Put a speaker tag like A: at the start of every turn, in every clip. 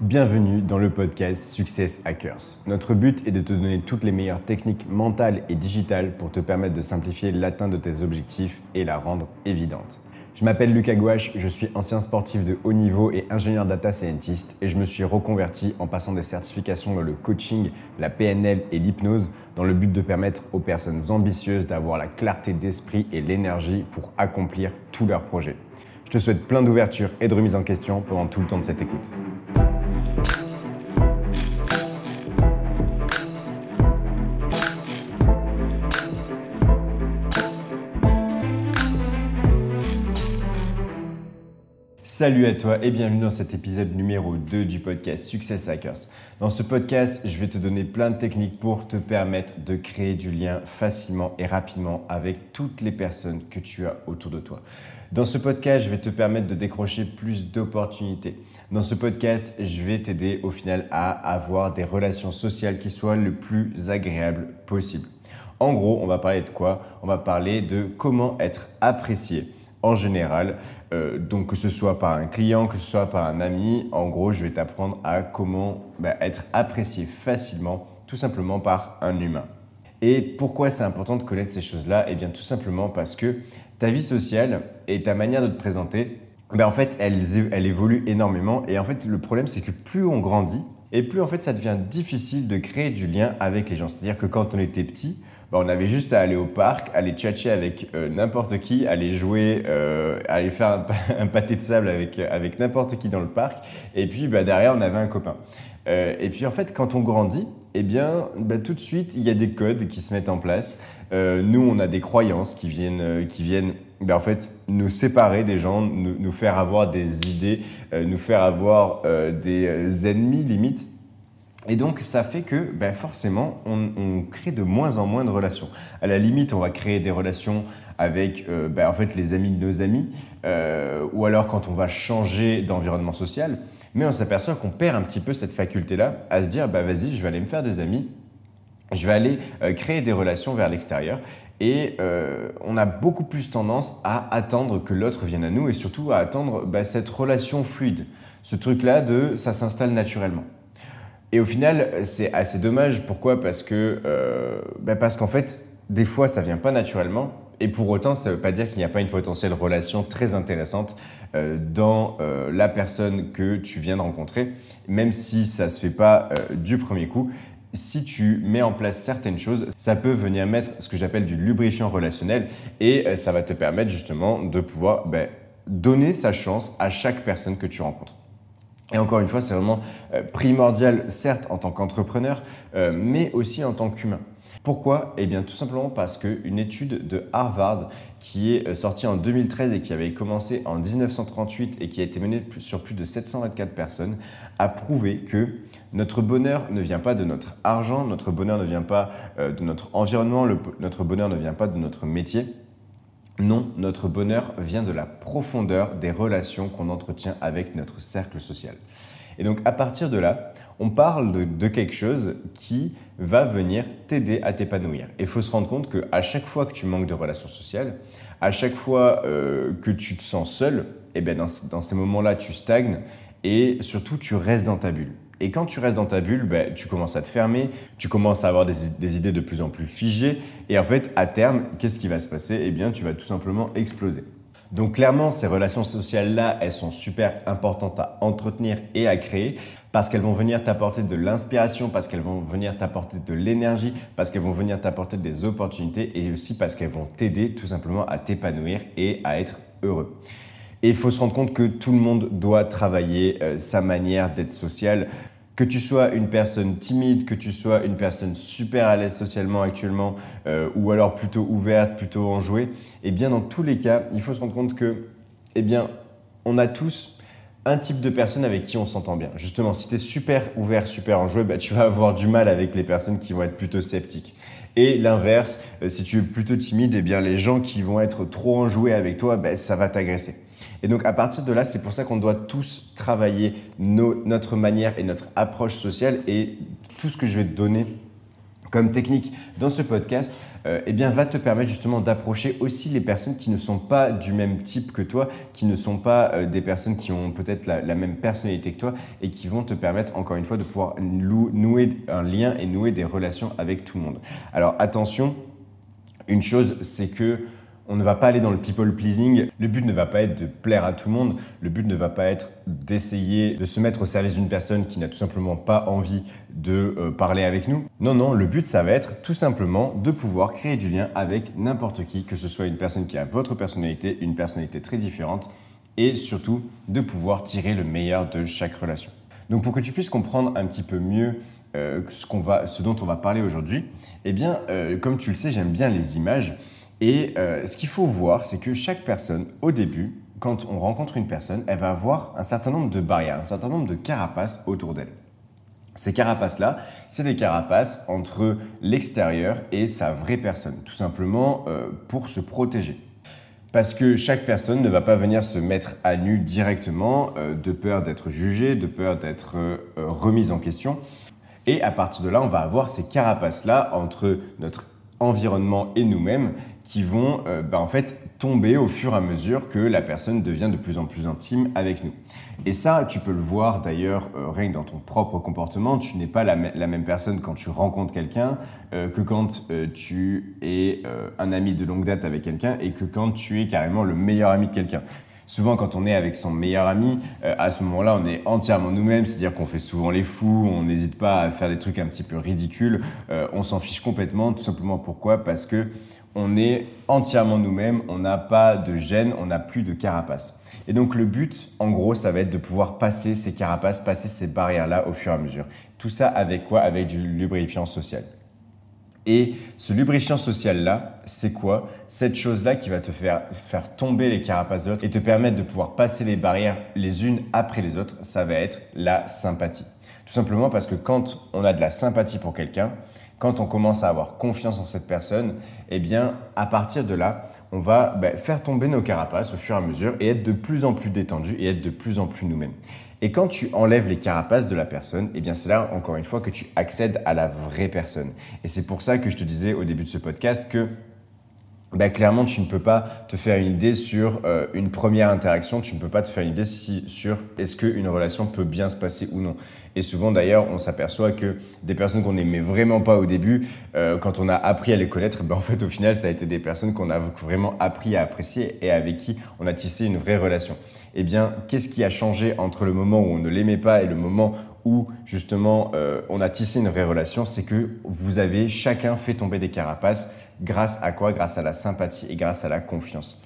A: Bienvenue dans le podcast Success Hackers. Notre but est de te donner toutes les meilleures techniques mentales et digitales pour te permettre de simplifier l'atteinte de tes objectifs et la rendre évidente. Je m'appelle Lucas Gouache, je suis ancien sportif de haut niveau et ingénieur data scientist et je me suis reconverti en passant des certifications dans le coaching, la PNL et l'hypnose dans le but de permettre aux personnes ambitieuses d'avoir la clarté d'esprit et l'énergie pour accomplir tous leurs projets. Je te souhaite plein d'ouverture et de remise en question pendant tout le temps de cette écoute. Salut à toi et bienvenue dans cet épisode numéro 2 du podcast Success Hackers. Dans ce podcast, je vais te donner plein de techniques pour te permettre de créer du lien facilement et rapidement avec toutes les personnes que tu as autour de toi. Dans ce podcast, je vais te permettre de décrocher plus d'opportunités. Dans ce podcast, je vais t'aider au final à avoir des relations sociales qui soient le plus agréables possible. En gros, on va parler de quoi? On va parler de comment être apprécié en général euh, donc que ce soit par un client, que ce soit par un ami, en gros, je vais t'apprendre à comment bah, être apprécié facilement, tout simplement par un humain. Et pourquoi c'est important de connaître ces choses-là? Eh bien, tout simplement parce que ta vie sociale et ta manière de te présenter, bah, en fait, elle, elle évolue énormément. Et en fait, le problème, c'est que plus on grandit, et plus en fait, ça devient difficile de créer du lien avec les gens. C'est-à-dire que quand on était petit, bah, on avait juste à aller au parc, aller tchatcher avec euh, n'importe qui, aller jouer, euh, aller faire un, pâté de sable avec, avec n'importe qui dans le parc. Et puis bah, derrière, on avait un copain. Euh, et puis en fait, quand on grandit, eh bien, bah, tout de suite, il y a des codes qui se mettent en place. nous, on a des croyances qui viennent, qui viennent ben, en fait, nous séparer des gens, nous, faire avoir des idées, nous faire avoir des ennemis limite. Et donc, ça fait que ben forcément, on, crée de moins en moins de relations. À la limite, on va créer des relations avec euh, ben en fait, les amis de nos amis, euh, ou alors quand on va changer d'environnement social. Mais on s'aperçoit qu'on perd un petit peu cette faculté-là à se dire, bah, vas-y, je vais aller me faire des amis, je vais aller euh, créer des relations vers l'extérieur. Et on a beaucoup plus tendance à attendre que l'autre vienne à nous et surtout à attendre bah, cette relation fluide. Ce truc-là de ça s'installe naturellement. Et au final, c'est assez dommage. Pourquoi? Parce que euh, bah parce qu'en fait, des fois, ça vient pas naturellement. Et pour autant, ça ne veut pas dire qu'il n'y a pas une potentielle relation très intéressante euh, dans euh, la personne que tu viens de rencontrer, même si ça ne se fait pas du premier coup. Si tu mets en place certaines choses, ça peut venir mettre ce que j'appelle du lubrifiant relationnel et ça va te permettre justement de pouvoir bah, donner sa chance à chaque personne que tu rencontres. Et encore une fois, c'est vraiment euh, primordial, certes en tant qu'entrepreneur, euh, mais aussi en tant qu'humain. Pourquoi? Eh bien tout simplement parce qu'une étude de Harvard qui est euh, sortie en 2013 et qui avait commencé en 1938 et qui a été menée sur plus de 724 personnes a prouvé que notre bonheur ne vient pas de notre argent, notre bonheur ne vient pas de notre environnement, notre bonheur ne vient pas de notre métier, non, notre bonheur vient de la profondeur des relations qu'on entretient avec notre cercle social. Et donc à partir de là, on parle de, quelque chose qui va venir t'aider à t'épanouir. Et il faut se rendre compte qu'à chaque fois que tu manques de relations sociales, à chaque fois euh, que tu te sens seul, eh bien dans ces moments-là, tu stagnes et surtout tu restes dans ta bulle. Et quand tu restes dans ta bulle, ben, tu commences à te fermer, tu commences à avoir des, idées de plus en plus figées. Et en fait, à terme, qu'est-ce qui va se passer? Eh bien, tu vas tout simplement exploser. Donc clairement, ces relations sociales-là, elles sont super importantes à entretenir et à créer parce qu'elles vont venir t'apporter de l'inspiration, parce qu'elles vont venir t'apporter de l'énergie, parce qu'elles vont venir t'apporter des opportunités et aussi parce qu'elles vont t'aider tout simplement à t'épanouir et à être heureux. Et il faut se rendre compte que tout le monde doit travailler euh, sa manière d'être social. Que tu sois une personne timide, que tu sois une personne super à l'aise socialement actuellement, euh, ou alors plutôt ouverte, plutôt enjouée, eh bien dans tous les cas, il faut se rendre compte que, eh bien, on a tous un type de personne avec qui on s'entend bien. Justement, si tu es super ouvert, super enjoué, bah, tu vas avoir du mal avec les personnes qui vont être plutôt sceptiques. Et l'inverse, euh, si tu es plutôt timide, eh bien les gens qui vont être trop enjoués avec toi, bah, ça va t'agresser. Et donc à partir de là, c'est pour ça qu'on doit tous travailler notre manière et notre approche sociale et tout ce que je vais te donner comme technique dans ce podcast, euh, eh bien, va te permettre justement d'approcher aussi les personnes qui ne sont pas du même type que toi, qui ne sont pas euh, des personnes qui ont peut-être la, la, même personnalité que toi et qui vont te permettre, encore une fois, de pouvoir nouer un lien et nouer des relations avec tout le monde. Alors attention, une chose, c'est que on ne va pas aller dans le people pleasing. Le but ne va pas être de plaire à tout le monde. Le but ne va pas être d'essayer de se mettre au service d'une personne qui n'a tout simplement pas envie de euh, parler avec nous. Non, non, le but, ça va être tout simplement de pouvoir créer du lien avec n'importe qui, que ce soit une personne qui a votre personnalité, une personnalité très différente, et surtout de pouvoir tirer le meilleur de chaque relation. Donc pour que tu puisses comprendre un petit peu mieux euh, ce, dont on va parler aujourd'hui, eh bien, euh, comme tu le sais, j'aime bien les images. Et euh, ce qu'il faut voir, c'est que chaque personne, au début, quand on rencontre une personne, elle va avoir un certain nombre de barrières, un certain nombre de carapaces autour d'elle. Ces carapaces-là, c'est des carapaces entre l'extérieur et sa vraie personne, tout simplement euh, pour se protéger. Parce que chaque personne ne va pas venir se mettre à nu directement, euh, de peur d'être jugée, de peur d'être remise en question. Et à partir de là, on va avoir ces carapaces-là entre notre environnement et nous-mêmes qui vont euh, bah, en fait tomber au fur et à mesure que la personne devient de plus en plus intime avec nous. Et ça, tu peux le voir d'ailleurs euh, rien que dans ton propre comportement. Tu n'es pas la, même personne quand tu rencontres quelqu'un euh, que quand tu es un ami de longue date avec quelqu'un et que quand tu es carrément le meilleur ami de quelqu'un. Souvent, quand on est avec son meilleur ami, à ce moment-là, on est entièrement nous-mêmes, c'est-à-dire qu'on fait souvent les fous, on n'hésite pas à faire des trucs un petit peu ridicules, on s'en fiche complètement, tout simplement pourquoi? Parce que on est entièrement nous-mêmes, on n'a pas de gêne, on n'a plus de carapace. Et donc le but, en gros, ça va être de pouvoir passer ces carapaces, passer ces barrières-là au fur et à mesure. Tout ça avec quoi? Avec du lubrifiant social. Et ce lubrifiant social-là, c'est quoi? Cette chose-là qui va te faire, faire tomber les carapaces de l'autre et te permettre de pouvoir passer les barrières les unes après les autres, ça va être la sympathie. Tout simplement parce que quand on a de la sympathie pour quelqu'un, quand on commence à avoir confiance en cette personne, eh bien, à partir de là, on va ben, faire tomber nos carapaces au fur et à mesure et être de plus en plus détendu et être de plus en plus nous-mêmes. Et quand tu enlèves les carapaces de la personne, eh bien c'est là encore une fois que tu accèdes à la vraie personne. Et c'est pour ça que je te disais au début de ce podcast que bah, clairement, tu ne peux pas te faire une idée sur euh, une première interaction, tu ne peux pas te faire une idée sur est-ce qu'une relation peut bien se passer ou non. Et souvent d'ailleurs, on s'aperçoit que des personnes qu'on n'aimait vraiment pas au début, euh, quand on a appris à les connaître, ben, en fait au final, ça a été des personnes qu'on a vraiment appris à apprécier et avec qui on a tissé une vraie relation. Eh bien, qu'est-ce qui a changé entre le moment où on ne l'aimait pas et le moment où justement euh, on a tissé une vraie relation, c'est que vous avez chacun fait tomber des carapaces Grâce à quoi? Grâce à la sympathie et grâce à la confiance.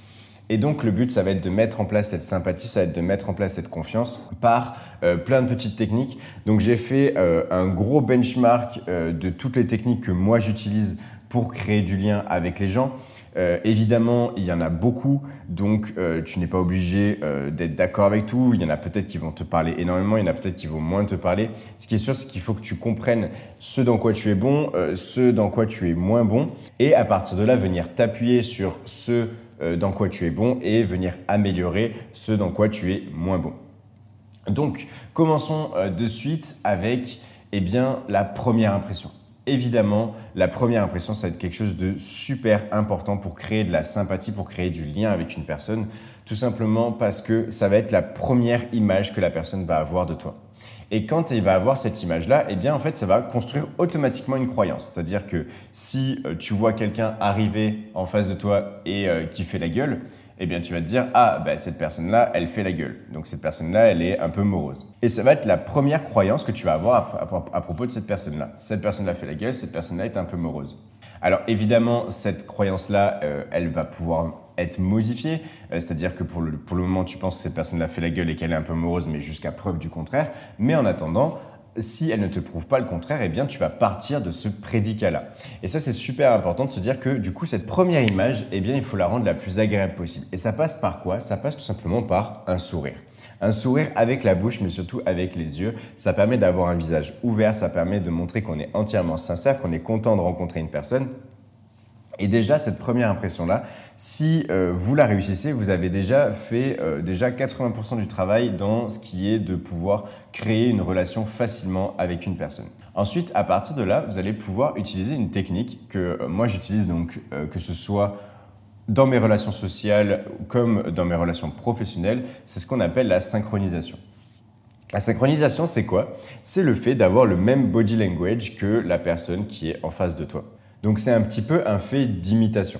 A: Et donc le but, ça va être de mettre en place cette sympathie, ça va être de mettre en place cette confiance par euh, plein de petites techniques. Donc j'ai fait euh, un gros benchmark euh, de toutes les techniques que moi j'utilise pour créer du lien avec les gens. Euh, évidemment, il y en a beaucoup, donc euh, tu n'es pas obligé euh, d'être d'accord avec tout. Il y en a peut-être qui vont te parler énormément, il y en a peut-être qui vont moins te parler. Ce qui est sûr, c'est qu'il faut que tu comprennes ce dans quoi tu es bon, ce dans quoi tu es moins bon, et à partir de là, venir t'appuyer sur ce dans quoi tu es bon et venir améliorer ce dans quoi tu es moins bon. Donc, commençons de suite avec eh bien, la première impression. Évidemment, la première impression, ça va être quelque chose de super important pour créer de la sympathie, pour créer du lien avec une personne, tout simplement parce que ça va être la première image que la personne va avoir de toi. Et quand il va avoir cette image-là, eh bien, en fait, ça va construire automatiquement une croyance. C'est-à-dire que si euh, tu vois quelqu'un arriver en face de toi et euh, qui fait la gueule, eh bien, tu vas te dire, ah, bah, cette personne-là, elle fait la gueule. Donc, cette personne-là, elle est un peu morose. Et ça va être la première croyance que tu vas avoir à, propos de cette personne-là. Cette personne-là fait la gueule, cette personne-là est un peu morose. Alors, évidemment, cette croyance-là, euh, elle va pouvoir être modifiée. Euh, c'est-à-dire que pour le, pour le moment, tu penses que cette personne-là fait la gueule et qu'elle est un peu morose, mais jusqu'à preuve du contraire. Mais en attendant, si elle ne te prouve pas le contraire, eh bien, tu vas partir de ce prédicat-là. Et ça, c'est super important de se dire que, du coup, cette première image, eh bien, il faut la rendre la plus agréable possible. Et ça passe par quoi? Ça passe tout simplement par un sourire. Un sourire avec la bouche, mais surtout avec les yeux. Ça permet d'avoir un visage ouvert, ça permet de montrer qu'on est entièrement sincère, qu'on est content de rencontrer une personne. Et déjà, cette première impression-là, si euh, vous la réussissez, vous avez déjà fait euh, déjà 80% du travail dans ce qui est de pouvoir créer une relation facilement avec une personne. Ensuite, à partir de là, vous allez pouvoir utiliser une technique que euh, moi j'utilise donc que ce soit dans mes relations sociales comme dans mes relations professionnelles, c'est ce qu'on appelle la synchronisation. La synchronisation, c'est quoi? C'est le fait d'avoir le même body language que la personne qui est en face de toi. Donc c'est un petit peu un fait d'imitation.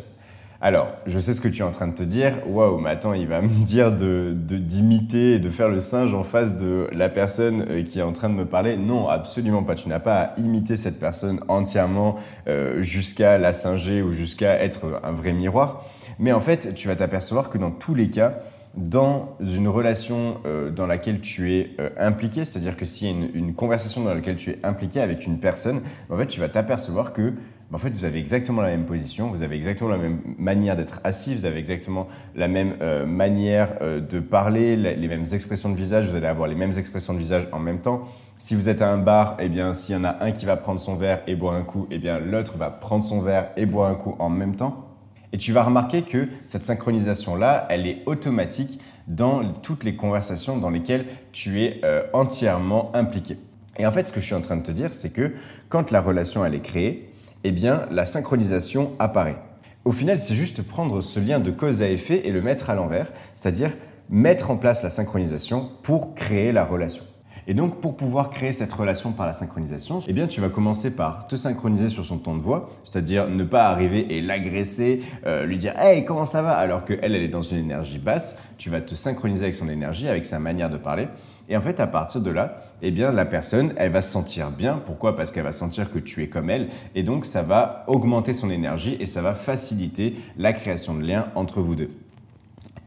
A: Alors, je sais ce que tu es en train de te dire. Waouh, mais attends, il va me dire de, d'imiter et de faire le singe en face de la personne euh, qui est en train de me parler. Non, absolument pas. Tu n'as pas à imiter cette personne entièrement euh, jusqu'à la singer ou jusqu'à être un vrai miroir. Mais en fait, tu vas t'apercevoir que dans tous les cas, dans une relation euh, dans laquelle tu es impliqué, c'est-à-dire que s'il y a une, une, conversation dans laquelle tu es impliqué avec une personne, en fait, tu vas t'apercevoir que en fait, vous avez exactement la même position, vous avez exactement la même manière d'être assis, vous avez exactement la même euh, manière euh, de parler, les mêmes expressions de visage, vous allez avoir les mêmes expressions de visage en même temps. Si vous êtes à un bar, eh bien, s'il y en a un qui va prendre son verre et boire un coup, eh bien, l'autre va prendre son verre et boire un coup en même temps. Et tu vas remarquer que cette synchronisation-là, elle est automatique dans toutes les conversations dans lesquelles tu es euh, entièrement impliqué. Et en fait, ce que je suis en train de te dire, c'est que quand la relation elle est créée, eh bien, la synchronisation apparaît. Au final, c'est juste prendre ce lien de cause à effet et le mettre à l'envers, c'est-à-dire mettre en place la synchronisation pour créer la relation. Et donc, pour pouvoir créer cette relation par la synchronisation, eh bien, tu vas commencer par te synchroniser sur son ton de voix, c'est-à-dire ne pas arriver et l'agresser, euh, lui dire Hey, comment ça va? Alors qu'elle, elle est dans une énergie basse. Tu vas te synchroniser avec son énergie, avec sa manière de parler. Et en fait, à partir de là, eh bien, la personne, elle va se sentir bien. Pourquoi? Parce qu'elle va sentir que tu es comme elle. Et donc, ça va augmenter son énergie et ça va faciliter la création de liens entre vous deux.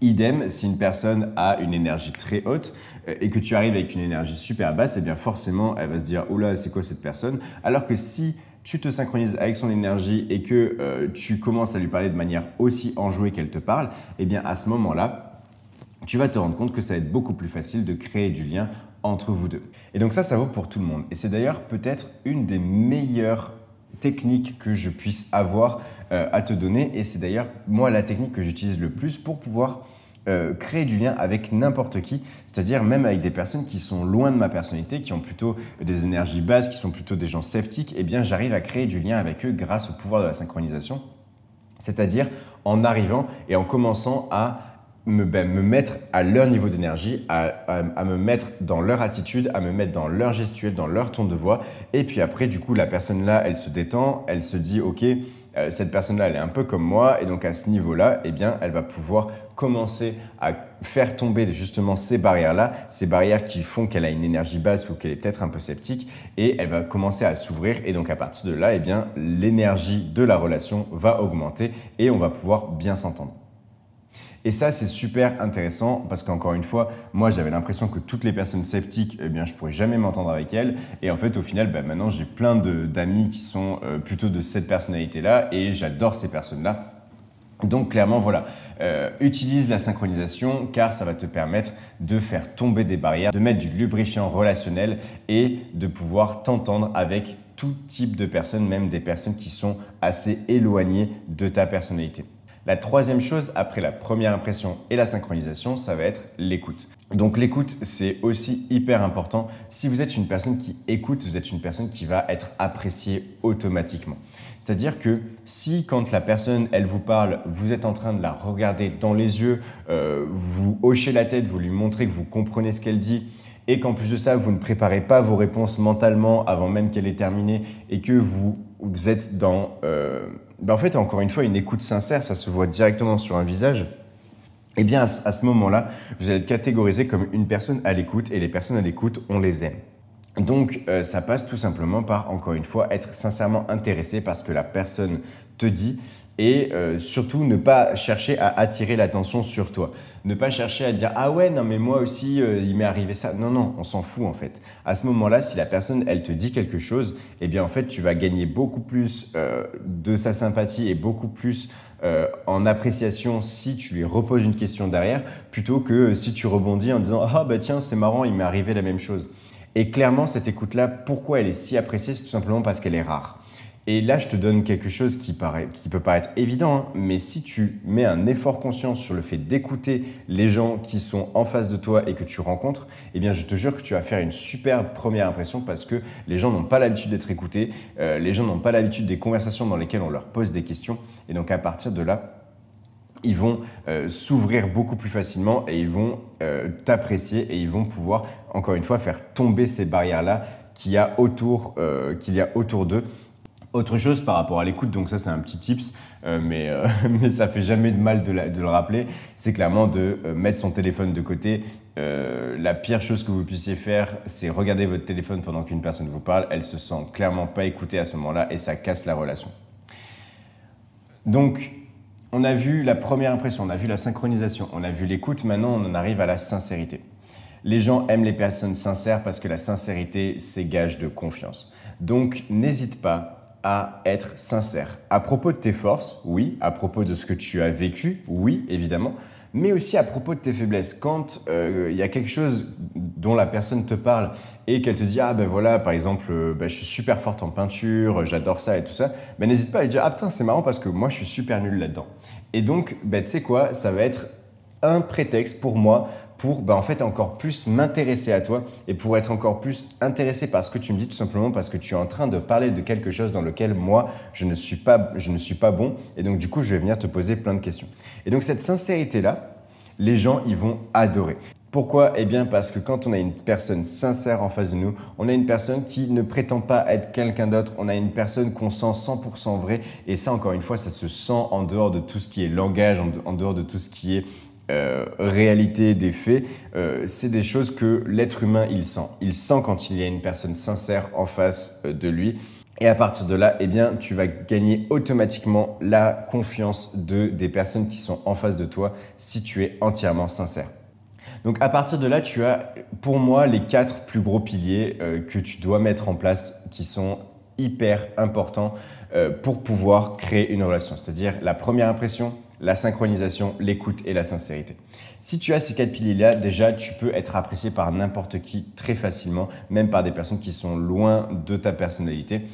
A: Idem, si une personne a une énergie très haute euh, et que tu arrives avec une énergie super basse, eh bien forcément, elle va se dire oh là, c'est quoi cette personne? Alors que si tu te synchronises avec son énergie et que euh, tu commences à lui parler de manière aussi enjouée qu'elle te parle, eh bien à ce moment-là, tu vas te rendre compte que ça va être beaucoup plus facile de créer du lien entre vous deux. Et donc ça, ça vaut pour tout le monde. Et c'est d'ailleurs peut-être une des meilleures techniques que je puisse avoir euh, à te donner. Et c'est d'ailleurs moi la technique que j'utilise le plus pour pouvoir euh, créer du lien avec n'importe qui, c'est-à-dire même avec des personnes qui sont loin de ma personnalité, qui ont plutôt des énergies basses, qui sont plutôt des gens sceptiques, eh bien j'arrive à créer du lien avec eux grâce au pouvoir de la synchronisation, c'est-à-dire en arrivant et en commençant à me, ben, me mettre à leur niveau d'énergie, à, me mettre dans leur attitude, à me mettre dans leur gestuelle, dans leur ton de voix. Et puis après, du coup, la personne là, elle se détend, elle se dit, OK, euh, cette personne-là, elle est un peu comme moi. Et donc à ce niveau-là, eh bien, elle va pouvoir commencer à faire tomber justement ces barrières-là, ces barrières qui font qu'elle a une énergie basse ou qu'elle est peut-être un peu sceptique. Et elle va commencer à s'ouvrir. Et donc à partir de là, eh bien, l'énergie de la relation va augmenter et on va pouvoir bien s'entendre. Et ça, c'est super intéressant parce qu'encore une fois, moi, j'avais l'impression que toutes les personnes sceptiques, eh bien, je pourrais jamais m'entendre avec elles. Et en fait, au final, bah, maintenant, j'ai plein d'amis qui sont euh, plutôt de cette personnalité-là et j'adore ces personnes-là. Donc, clairement, voilà. Euh, utilise la synchronisation car ça va te permettre de faire tomber des barrières, de mettre du lubrifiant relationnel et de pouvoir t'entendre avec tout type de personnes, même des personnes qui sont assez éloignées de ta personnalité. La troisième chose, après la première impression et la synchronisation, ça va être l'écoute. Donc l'écoute, c'est aussi hyper important. Si vous êtes une personne qui écoute, vous êtes une personne qui va être appréciée automatiquement. C'est-à-dire que si quand la personne, elle vous parle, vous êtes en train de la regarder dans les yeux, euh, vous hochez la tête, vous lui montrez que vous comprenez ce qu'elle dit, et qu'en plus de ça, vous ne préparez pas vos réponses mentalement avant même qu'elle ait terminé, et que vous, vous êtes dans... Euh, ben, en fait, encore une fois, une écoute sincère, ça se voit directement sur un visage. Eh bien, à ce moment-là, vous allez être catégorisé comme une personne à l'écoute et les personnes à l'écoute, on les aime. Donc, euh, ça passe tout simplement par, encore une fois, être sincèrement intéressé par ce que la personne te dit et euh, surtout ne pas chercher à attirer l'attention sur toi. Ne pas chercher à dire ah ouais non mais moi aussi euh, il m'est arrivé ça. Non non, on s'en fout en fait. À ce moment-là, si la personne elle te dit quelque chose, eh bien en fait tu vas gagner beaucoup plus euh, de sa sympathie et beaucoup plus en appréciation si tu lui reposes une question derrière plutôt que si tu rebondis en disant ah bah tiens c'est marrant il m'est arrivé la même chose. Et clairement cette écoute là, pourquoi elle est si appréciée, c'est tout simplement parce qu'elle est rare. Et là, je te donne quelque chose qui, peut paraître évident, hein, mais si tu mets un effort conscient sur le fait d'écouter les gens qui sont en face de toi et que tu rencontres, eh bien, je te jure que tu vas faire une super première impression parce que les gens n'ont pas l'habitude d'être écoutés, euh, les gens n'ont pas l'habitude des conversations dans lesquelles on leur pose des questions. Et donc, à partir de là, ils vont euh, s'ouvrir beaucoup plus facilement et ils vont euh, t'apprécier et ils vont pouvoir, encore une fois, faire tomber ces barrières-là qu'il y a autour d'eux autre chose par rapport à l'écoute, donc ça c'est un petit tips, euh, mais, euh, mais ça fait jamais de mal de, le rappeler, c'est clairement de euh, mettre son téléphone de côté. la pire chose que vous puissiez faire, c'est regarder votre téléphone pendant qu'une personne vous parle. Elle se sent clairement pas écoutée à ce moment-là et ça casse la relation. Donc, on a vu la première impression, on a vu la synchronisation, on a vu l'écoute, maintenant on en arrive à la sincérité. Les gens aiment les personnes sincères parce que la sincérité, c'est gage de confiance. Donc, n'hésite pas à être sincère. À propos de tes forces, oui. À propos de ce que tu as vécu, oui, évidemment. Mais aussi à propos de tes faiblesses. Quand euh, il y a quelque chose dont la personne te parle et qu'elle te dit Ah ben voilà, par exemple, euh, ben, je suis super forte en peinture, j'adore ça et tout ça, ben n'hésite pas à lui dire Ah putain, c'est marrant parce que moi je suis super nul là-dedans. Et donc, ben, tu sais quoi, ça va être un prétexte pour moi pour bah, en fait encore plus m'intéresser à toi et pour être encore plus intéressé par ce que tu me dis tout simplement parce que tu es en train de parler de quelque chose dans lequel moi je ne suis pas je ne suis pas bon et donc du coup je vais venir te poser plein de questions. Et donc cette sincérité là, les gens ils vont adorer. Pourquoi? Eh bien parce que quand on a une personne sincère en face de nous, on a une personne qui ne prétend pas être quelqu'un d'autre, on a une personne qu'on sent 100% vrai et ça encore une fois ça se sent en dehors de tout ce qui est langage, en dehors de tout ce qui est euh, réalité des faits, euh, c'est des choses que l'être humain, il sent. Il sent quand il y a une personne sincère en face euh, de lui. Et à partir de là, eh bien, tu vas gagner automatiquement la confiance de, des personnes qui sont en face de toi si tu es entièrement sincère. Donc à partir de là, tu as pour moi les quatre plus gros piliers que tu dois mettre en place qui sont hyper importants pour pouvoir créer une relation. C'est-à-dire la première impression, la synchronisation, l'écoute et la sincérité. Si tu as ces quatre piliers-là, déjà, tu peux être apprécié par n'importe qui très facilement, même par des personnes qui sont loin de ta personnalité.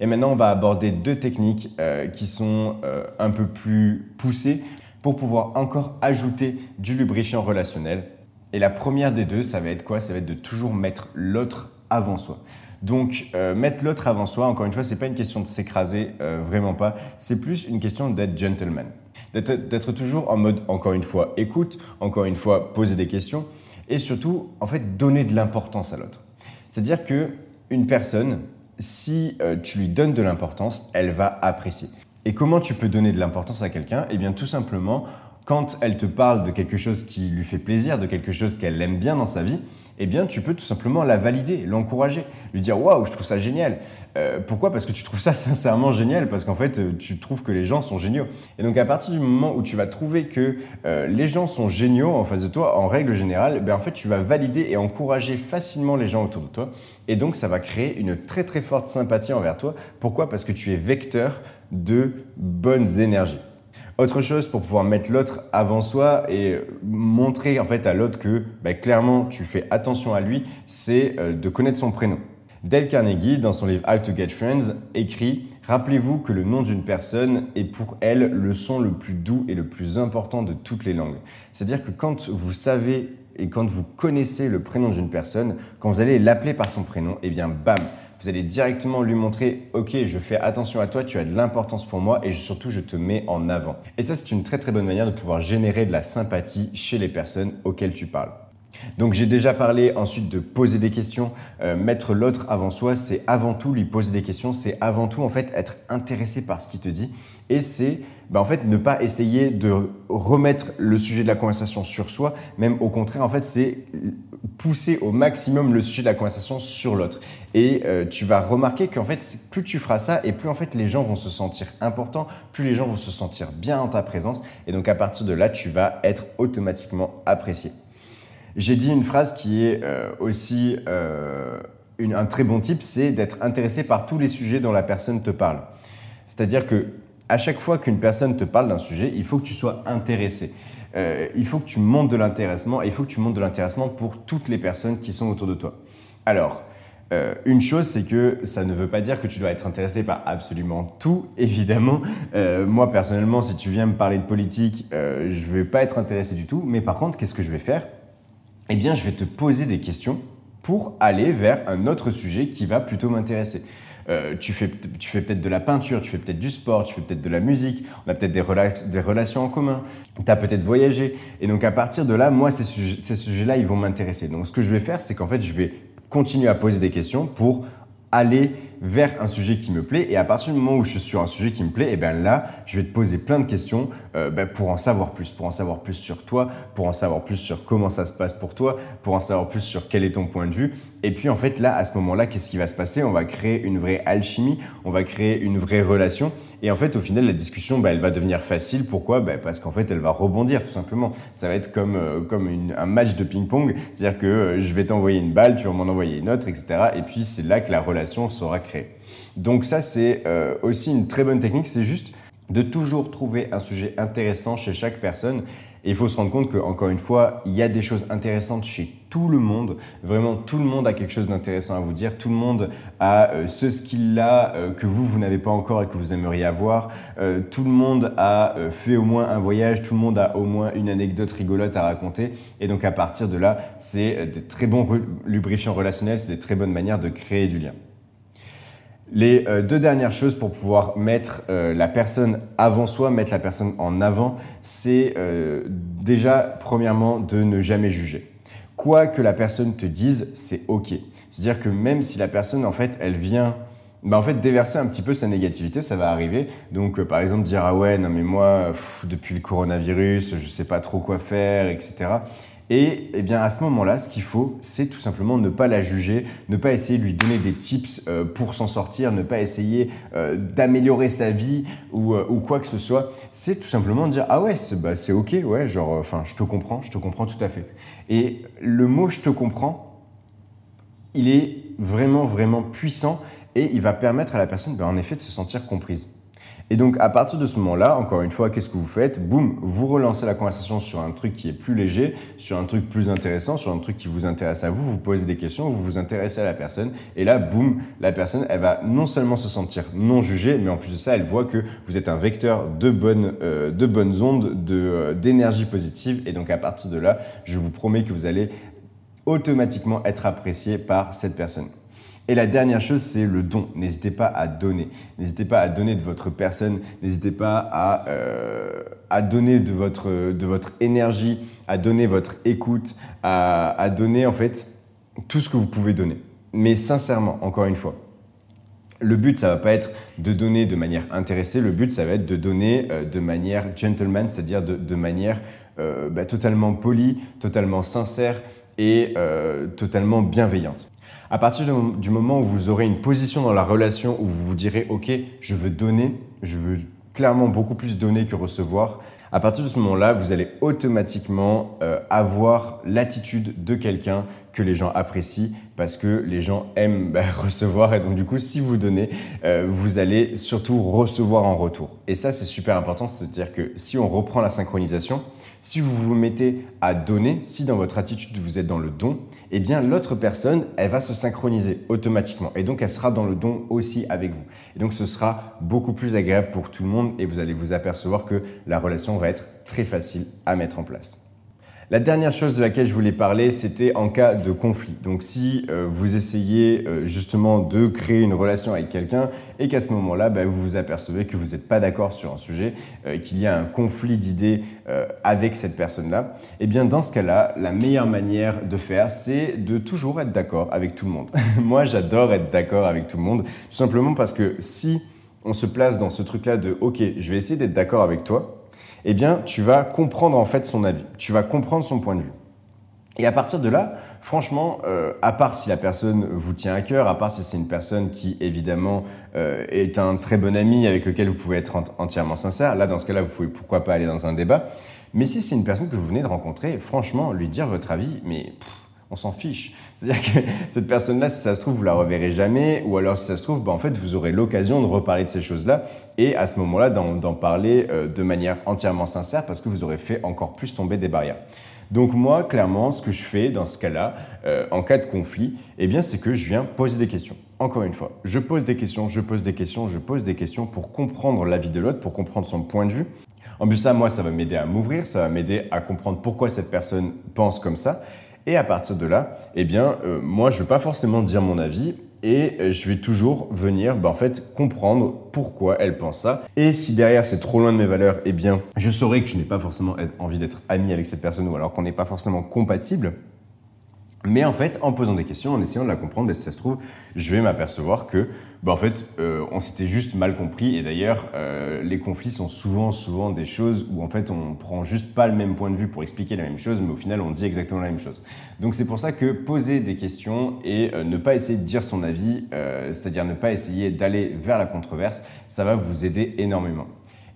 A: Et maintenant, on va aborder deux techniques euh, qui sont euh, un peu plus poussées pour pouvoir encore ajouter du lubrifiant relationnel. Et la première des deux, ça va être quoi? Ça va être de toujours mettre l'autre avant soi. Donc, euh, mettre l'autre avant soi, encore une fois, ce n'est pas une question de s'écraser, vraiment pas. C'est plus une question d'être gentleman d'être toujours en mode, encore une fois, écoute, encore une fois, poser des questions, et surtout, en fait, donner de l'importance à l'autre. C'est-à-dire que une personne, si euh, tu lui donnes de l'importance, elle va apprécier. Et comment tu peux donner de l'importance à quelqu'un? Eh bien, tout simplement, quand elle te parle de quelque chose qui lui fait plaisir, de quelque chose qu'elle aime bien dans sa vie, eh bien, tu peux tout simplement la valider, l'encourager, lui dire waouh, je trouve ça génial. Euh, pourquoi? Parce que tu trouves ça sincèrement génial, parce qu'en fait, euh, tu trouves que les gens sont géniaux. Et donc, à partir du moment où tu vas trouver que euh, les gens sont géniaux en face de toi, en règle générale, ben, en fait, tu vas valider et encourager facilement les gens autour de toi. Et donc, ça va créer une très très forte sympathie envers toi. Pourquoi? Parce que tu es vecteur de bonnes énergies. Autre chose pour pouvoir mettre l'autre avant soi et montrer en fait à l'autre que bah, clairement tu fais attention à lui, c'est euh, de connaître son prénom. Dale Carnegie, dans son livre How to Get Friends, écrit Rappelez-vous que le nom d'une personne est pour elle le son le plus doux et le plus important de toutes les langues. C'est-à-dire que quand vous savez et quand vous connaissez le prénom d'une personne, quand vous allez l'appeler par son prénom, eh bien bam, vous allez directement lui montrer, ok, je fais attention à toi, tu as de l'importance pour moi et surtout je te mets en avant. Et ça, c'est une très très bonne manière de pouvoir générer de la sympathie chez les personnes auxquelles tu parles. Donc j'ai déjà parlé ensuite de poser des questions, euh, mettre l'autre avant soi, c'est avant tout lui poser des questions, c'est avant tout en fait être intéressé par ce qu'il te dit et c'est bah, en fait ne pas essayer de remettre le sujet de la conversation sur soi, même au contraire en fait c'est pousser au maximum le sujet de la conversation sur l'autre. Et euh, tu vas remarquer qu'en fait, plus tu feras ça, et plus en fait les gens vont se sentir importants, plus les gens vont se sentir bien en ta présence, et donc à partir de là, tu vas être automatiquement apprécié. J'ai dit une phrase qui est euh, aussi euh, un très bon type, c'est d'être intéressé par tous les sujets dont la personne te parle. C'est-à-dire que à chaque fois qu'une personne te parle d'un sujet, il faut que tu sois intéressé. Euh, il faut que tu montes de l'intéressement il faut que tu montes de l'intéressement pour toutes les personnes qui sont autour de toi. Alors, Euh, une chose, c'est que ça ne veut pas dire que tu dois être intéressé par absolument tout, évidemment. Euh, moi, personnellement, si tu viens me parler de politique, je ne vais pas être intéressé du tout. Mais par contre, qu'est-ce que je vais faire? Eh bien, je vais te poser des questions pour aller vers un autre sujet qui va plutôt m'intéresser. Tu fais, tu fais peut-être de la peinture, tu fais peut-être du sport, tu fais peut-être de la musique, on a peut-être des, relations en commun, tu as peut-être voyagé. Et donc à partir de là, moi, ces ces sujets-là, ils vont m'intéresser. Donc ce que je vais faire, c'est qu'en fait, je vais continuer à poser des questions pour aller vers un sujet qui me plaît. Et à partir du moment où je suis sur un sujet qui me plaît, et eh bien là, je vais te poser plein de questions euh, ben, pour en savoir plus, pour en savoir plus sur toi, pour en savoir plus sur comment ça se passe pour toi, pour en savoir plus sur quel est ton point de vue. Et puis en fait, là, à ce moment-là, qu'est-ce qui va se passer? On va créer une vraie alchimie, on va créer une vraie relation. Et en fait, au final, la discussion, ben, elle va devenir facile. Pourquoi? Ben, Parce qu'en fait, elle va rebondir, tout simplement. Ça va être comme, euh, comme un match de ping-pong. C'est-à-dire que euh, je vais t'envoyer une balle, tu vas m'en envoyer une autre, etc. Et puis, c'est là que la relation sera créée. Donc ça, c'est euh, aussi une très bonne technique, c'est juste de toujours trouver un sujet intéressant chez chaque personne. Et il faut se rendre compte qu'encore une fois, il y a des choses intéressantes chez tout le monde. Vraiment, tout le monde a quelque chose d'intéressant à vous dire. Tout le monde a euh, ce skill-là euh, que vous, vous n'avez pas encore et que vous aimeriez avoir. tout le monde a fait au moins un voyage. Tout le monde a au moins une anecdote rigolote à raconter. Et donc, à partir de là, c'est des très bons lubrifiants relationnels. C'est des très bonnes manières de créer du lien. Les euh, deux dernières choses pour pouvoir mettre euh, la personne avant soi, mettre la personne en avant, c'est euh, déjà premièrement de ne jamais juger. Quoi que la personne te dise, c'est ok. C'est-à-dire que même si la personne en fait elle vient bah en fait déverser un petit peu sa négativité, ça va arriver. Donc par exemple dire ah ouais non mais moi depuis le coronavirus je sais pas trop quoi faire etc. Et eh bien à ce moment-là, ce qu'il faut, c'est tout simplement ne pas la juger, ne pas essayer de lui donner des tips euh, pour s'en sortir, ne pas essayer euh, d'améliorer sa vie ou, euh, ou, quoi que ce soit. C'est tout simplement dire ah ouais, c'est bah, ok, ouais, genre, enfin, je te comprends, je te comprends tout à fait. Et le mot je te comprends, il est vraiment vraiment puissant et il va permettre à la personne, ben, en effet, de se sentir comprise. Et donc, à partir de ce moment-là, encore une fois, qu'est-ce que vous faites Boum, vous relancez la conversation sur un truc qui est plus léger, sur un truc plus intéressant, sur un truc qui vous intéresse à vous, vous posez des questions, vous vous intéressez à la personne, et là, boum, la personne, elle va non seulement se sentir non jugée, mais en plus de ça, elle voit que vous êtes un vecteur de bonnes, euh, bonnes ondes, euh, d'énergie positive, et donc à partir de là, je vous promets que vous allez automatiquement être apprécié par cette personne. Et la dernière chose, c'est le don. N'hésitez pas à donner. N'hésitez pas à donner de votre personne. N'hésitez pas à, euh, à donner de votre, de votre énergie, à donner votre écoute, à, à donner en fait tout ce que vous pouvez donner. Mais sincèrement, encore une fois, le but, ça va pas être de donner de manière intéressée. Le but, ça va être de donner euh, de manière gentleman, c'est-à-dire de, manière euh, bah, totalement polie, totalement sincère et totalement bienveillante. À partir du moment où vous aurez une position dans la relation où vous vous direz OK, je veux donner, je veux clairement beaucoup plus donner que recevoir, à partir de ce moment-là, vous allez automatiquement euh, avoir l'attitude de quelqu'un que les gens apprécient parce que les gens aiment bah, recevoir et donc du coup, si vous donnez, euh, vous allez surtout recevoir en retour. Et ça, c'est super important, c'est-à-dire que si on reprend la synchronisation, si vous vous mettez à donner, si dans votre attitude vous êtes dans le don, eh bien l'autre personne, elle va se synchroniser automatiquement et donc elle sera dans le don aussi avec vous. Et donc ce sera beaucoup plus agréable pour tout le monde et vous allez vous apercevoir que la relation va être très facile à mettre en place. La dernière chose de laquelle je voulais parler, c'était en cas de conflit. Donc si euh, vous essayez euh, justement de créer une relation avec quelqu'un et qu'à ce moment-là, bah, vous vous apercevez que vous n'êtes pas d'accord sur un sujet, euh, qu'il y a un conflit d'idées avec cette personne-là, eh bien dans ce cas-là, la meilleure manière de faire, c'est de toujours être d'accord avec tout le monde. Moi, j'adore être d'accord avec tout le monde, tout simplement parce que si on se place dans ce truc-là de OK, je vais essayer d'être d'accord avec toi, eh bien, tu vas comprendre en fait son avis, tu vas comprendre son point de vue. Et à partir de là, franchement, euh, à part si la personne vous tient à cœur, à part si c'est une personne qui évidemment euh, est un très bon ami avec lequel vous pouvez être entièrement sincère, là dans ce cas-là, vous pouvez pourquoi pas aller dans un débat. Mais si c'est une personne que vous venez de rencontrer, franchement, lui dire votre avis, mais on s'en fiche. C'est-à-dire que cette personne-là, si ça se trouve, vous la reverrez jamais, ou alors si ça se trouve, bah, en fait, vous aurez l'occasion de reparler de ces choses-là, et à ce moment-là, d'en parler euh, de manière entièrement sincère, parce que vous aurez fait encore plus tomber des barrières. Donc moi, clairement, ce que je fais dans ce cas-là, euh, en cas de conflit, eh bien, c'est que je viens poser des questions. Encore une fois, je pose des questions, je pose des questions, je pose des questions pour comprendre l'avis de l'autre, pour comprendre son point de vue. En plus, ça, moi, ça va m'aider à m'ouvrir, ça va m'aider à comprendre pourquoi cette personne pense comme ça. Et à partir de là, eh bien, euh, moi, je ne vais pas forcément dire mon avis et euh, je vais toujours venir bah, fait comprendre pourquoi elle pense ça. Et si derrière c'est trop loin de mes valeurs, eh bien, je saurai que je n'ai pas forcément envie d'être ami avec cette personne ou alors qu'on n'est pas forcément compatible. Mais en fait, en posant des questions, en essayant de la comprendre, ben, si ça se trouve, je vais m'apercevoir que, ben, en fait, euh, on s'était juste mal compris. Et d'ailleurs, euh, les conflits sont souvent, souvent des choses où en fait, on prend juste pas le même point de vue pour expliquer la même chose, mais au final, on dit exactement la même chose. Donc c'est pour ça que poser des questions et euh, ne pas essayer de dire son avis, c'est-à-dire ne pas essayer d'aller vers la controverse, ça va vous aider énormément.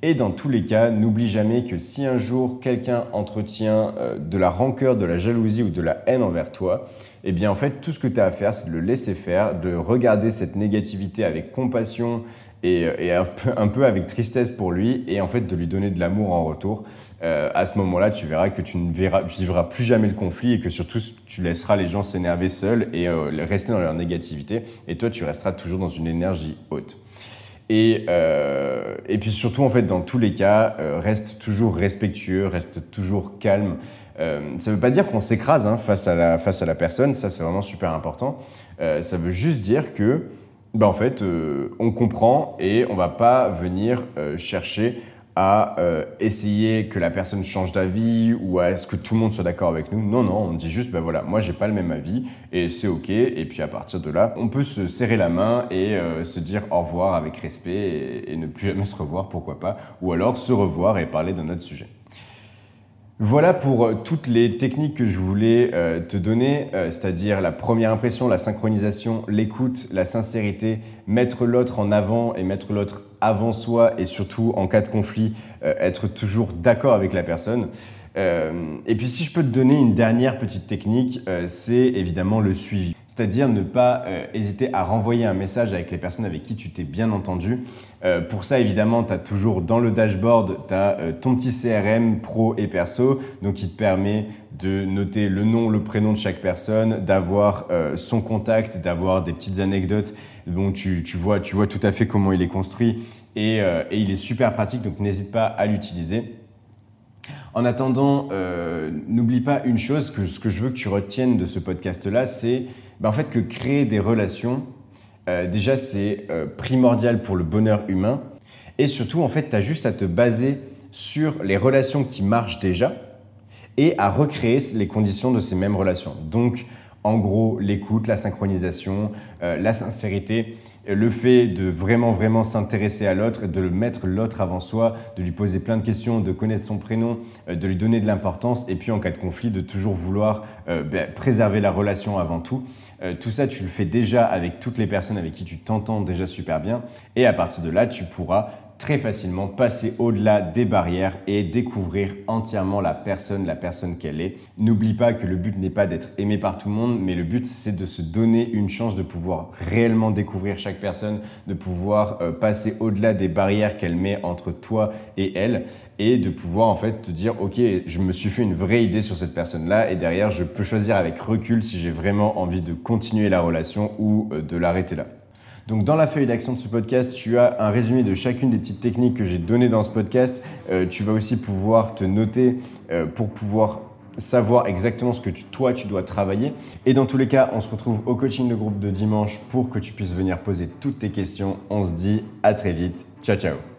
A: Et dans tous les cas, n'oublie jamais que si un jour quelqu'un entretient de la rancœur, de la jalousie ou de la haine envers toi, eh bien en fait tout ce que tu as à faire, c'est de le laisser faire, de regarder cette négativité avec compassion et, euh, un, peu, avec tristesse pour lui et en fait de lui donner de l'amour en retour. Euh, à ce moment-là, tu verras que tu ne vivras plus jamais le conflit et que surtout tu laisseras les gens s'énerver seuls et rester dans leur négativité et toi tu resteras toujours dans une énergie haute. Et, euh, et puis surtout, en fait, dans tous les cas, euh, reste toujours respectueux, reste toujours calme. Euh, ça ne veut pas dire qu'on s'écrase hein, face, à la, face à la personne, ça c'est vraiment super important. Ça veut juste dire que, bah, en fait, on comprend et on va pas venir chercher à euh, essayer que la personne change d'avis ou à ce que tout le monde soit d'accord avec nous. Non, non, on dit juste, ben voilà, moi j'ai pas le même avis et c'est ok. Et puis à partir de là, on peut se serrer la main et euh, se dire au revoir avec respect et, ne plus jamais se revoir, pourquoi pas. Ou alors se revoir et parler d'un autre sujet. Voilà pour euh, toutes les techniques que je voulais te donner, c'est-à-dire la première impression, la synchronisation, l'écoute, la sincérité, mettre l'autre en avant et mettre l'autre avant soi et surtout en cas de conflit, euh, être toujours d'accord avec la personne. Euh, et puis si je peux te donner une dernière petite technique, euh, c'est évidemment le suivi. C'est-à-dire ne pas hésiter à renvoyer un message avec les personnes avec qui tu t'es bien entendu. pour ça, évidemment, tu as toujours dans le dashboard, tu as ton petit CRM pro et perso, donc qui te permet de noter le nom, le prénom de chaque personne, d'avoir son contact, d'avoir des petites anecdotes donc tu, vois, tu vois tout à fait comment il est construit euh, et, il est super pratique, donc n'hésite pas à l'utiliser. En attendant, euh, n'oublie pas une chose, que ce que je veux que tu retiennes de ce podcast-là, c'est bah, en fait que créer des relations, euh, déjà c'est primordial pour le bonheur humain. Et surtout, en fait, tu as juste à te baser sur les relations qui marchent déjà et à recréer les conditions de ces mêmes relations. Donc, en gros, l'écoute, la synchronisation, euh, la sincérité, le fait de vraiment, vraiment s'intéresser à l'autre, de le mettre l'autre avant soi, de lui poser plein de questions, de connaître son prénom, euh, de lui donner de l'importance, et puis en cas de conflit, de toujours vouloir euh, ben, préserver la relation avant tout. tout ça, tu le fais déjà avec toutes les personnes avec qui tu t'entends déjà super bien, et à partir de là, tu pourras très facilement passer au-delà des barrières et découvrir entièrement la personne, la personne qu'elle est. N'oublie pas que le but n'est pas d'être aimé par tout le monde, mais le but c'est de se donner une chance de pouvoir réellement découvrir chaque personne, de pouvoir euh, passer au-delà des barrières qu'elle met entre toi et elle et de pouvoir en fait te dire ok je me suis fait une vraie idée sur cette personne là et derrière je peux choisir avec recul si j'ai vraiment envie de continuer la relation ou euh, de l'arrêter là. Donc dans la feuille d'action de ce podcast, tu as un résumé de chacune des petites techniques que j'ai données dans ce podcast. Euh, tu vas aussi pouvoir te noter euh, pour pouvoir savoir exactement ce que toi tu dois travailler. Et dans tous les cas, on se retrouve au coaching de groupe de dimanche pour que tu puisses venir poser toutes tes questions. On se dit à très vite. Ciao ciao